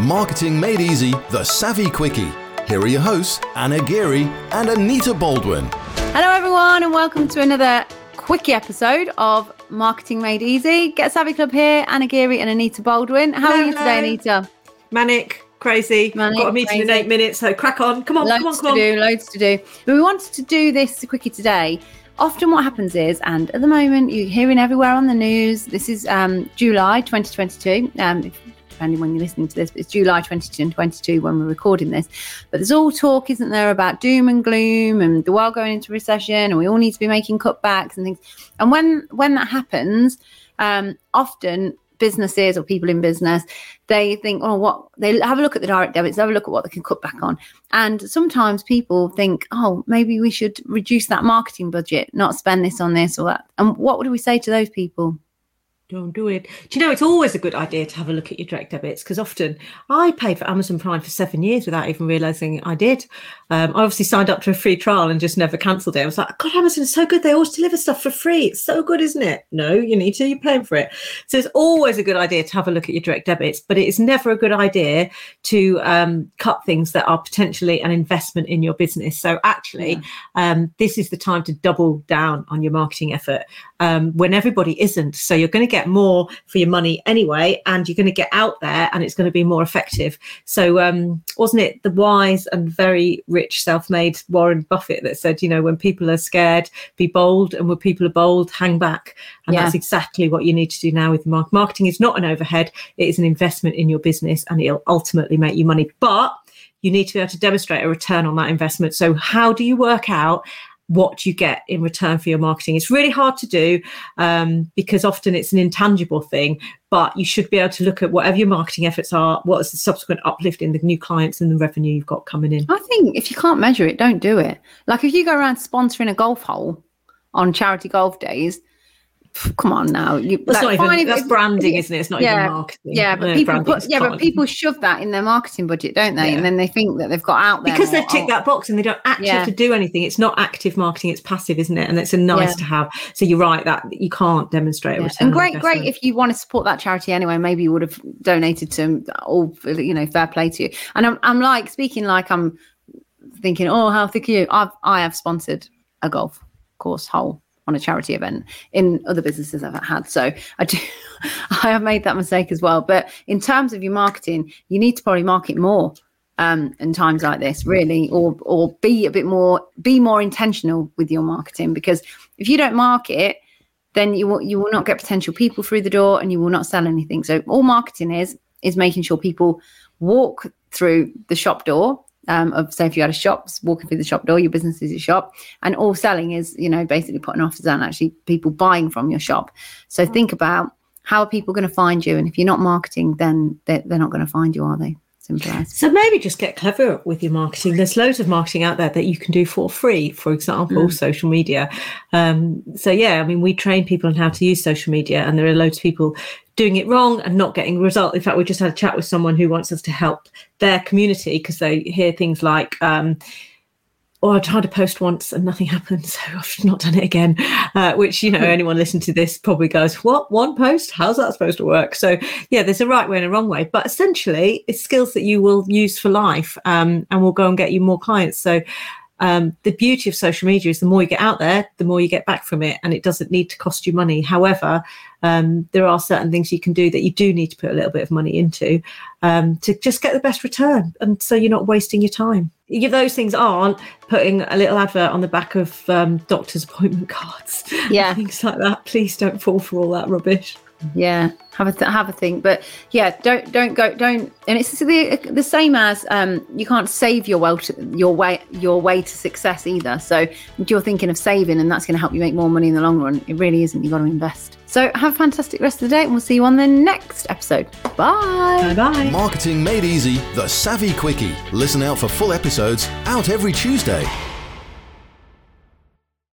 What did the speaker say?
Marketing Made Easy, the Savvy Quickie. Here are your hosts, Anna Geary and Anita Baldwin. Hello, everyone, and welcome to another quickie episode of Marketing Made Easy. Get Savvy Club here, Anna Geary and Anita Baldwin. How are you today, Anita? Manic, crazy. Manic, Got a meeting crazy. in eight minutes, so crack on. Come on, loads come on, to come on. do, loads to do. But we wanted to do this quickie today. Often, what happens is, and at the moment, you're hearing everywhere on the news. This is um, July 2022. Um, if, depending when you're listening to this, but it's July 2022 when we're recording this. But there's all talk, isn't there, about doom and gloom and the world going into recession, and we all need to be making cutbacks and things. And when when that happens, um, often businesses or people in business they think oh what they have a look at the direct debits have a look at what they can cut back on and sometimes people think oh maybe we should reduce that marketing budget not spend this on this or that and what do we say to those people Don't do it. Do you know it's always a good idea to have a look at your direct debits because often I paid for Amazon Prime for seven years without even realizing I did. Um, I obviously signed up to a free trial and just never cancelled it. I was like, God, Amazon is so good. They always deliver stuff for free. It's so good, isn't it? No, you need to. You're paying for it. So it's always a good idea to have a look at your direct debits, but it is never a good idea to um, cut things that are potentially an investment in your business. So actually, um, this is the time to double down on your marketing effort um, when everybody isn't. So you're going to get more for your money anyway, and you're going to get out there and it's going to be more effective. So, um, wasn't it the wise and very rich self made Warren Buffett that said, you know, when people are scared, be bold, and when people are bold, hang back? And Yeah. that's exactly what you need to do now with mark- marketing. is not an overhead, it is an investment in your business and it'll ultimately make you money. But you need to be able to demonstrate a return on that investment. So, how do you work out what you get in return for your marketing? It's really hard to do um, because often it's an intangible thing, but you should be able to look at whatever your marketing efforts are, what is the subsequent uplift in the new clients and the revenue you've got coming in. i think if you can't measure it don't do it like if you go around sponsoring a golf hole on charity golf days come on now you That's like, not even that's branding, isn't it? It's not yeah, even marketing. Yeah, but No, people put, yeah, but people shove that in their marketing budget, don't they? Yeah. And then they think that they've got out there because they've ticked oh, that box and they don't actually Yeah. have to do anything. It's not active marketing; it's passive, isn't it? And it's a nice Yeah. to have. So you're right that you can't demonstrate a return. And great, great if you want to support that charity anyway. Maybe you would have donated to them. all, you know, fair play to you. And I'm, I'm like speaking like I'm thinking, oh, how thick are you? I've, I have sponsored a golf course hole on a charity event in other businesses I've had. So I do, I have made that mistake as well. But in terms of your marketing, you need to probably market more um, in times like this, really, or or be a bit more, be more intentional with your marketing. Because if you don't market, then you will you will not get potential people through the door, and you will not sell anything. So all marketing is is making sure people walk through the shop door um, of say if you had a shop walking through the shop door your business is your shop. And all selling is you know basically putting offers on actually people buying from your shop. So think about how are people going to find you and if you're not marketing then they're, they're not going to find you are they simple as So maybe just get clever with your marketing. There's loads of marketing out there that you can do for free, for example, Mm. social media. Um, so yeah, I mean, we train people on how to use social media, and there are loads of people doing it wrong and not getting a result. In fact, we just had a chat with someone who wants us to help their community because they hear things like. Um, or I tried to post once and nothing happened, so I've not done it again. Uh, which you know, anyone listening to this probably goes, "What one post? How's that supposed to work?" So yeah, there's a right way and a wrong way, but essentially, it's skills that you will use for life, um, and will go and get you more clients. So. Um, the beauty of social media is the more you get out there, the more you get back from it, and it doesn't need to cost you money. However, um, there are certain things you can do that you do need to put a little bit of money into um, to just get the best return, and so you're not wasting your time. You- Those things aren't putting a little advert on the back of um, doctor's appointment cards, Yeah. things like that. Please don't fall for all that rubbish. yeah have a th- have a think but yeah don't don't go don't and it's the the same as um you can't save your well to, your way your way to success either so if you're thinking of saving and that's going to help you make more money in the long run it really isn't you've got to invest so have a fantastic rest of the day and we'll see you on the next episode bye Bye bye. Marketing Made Easy, the Savvy Quickie. Listen out for full episodes out every Tuesday day.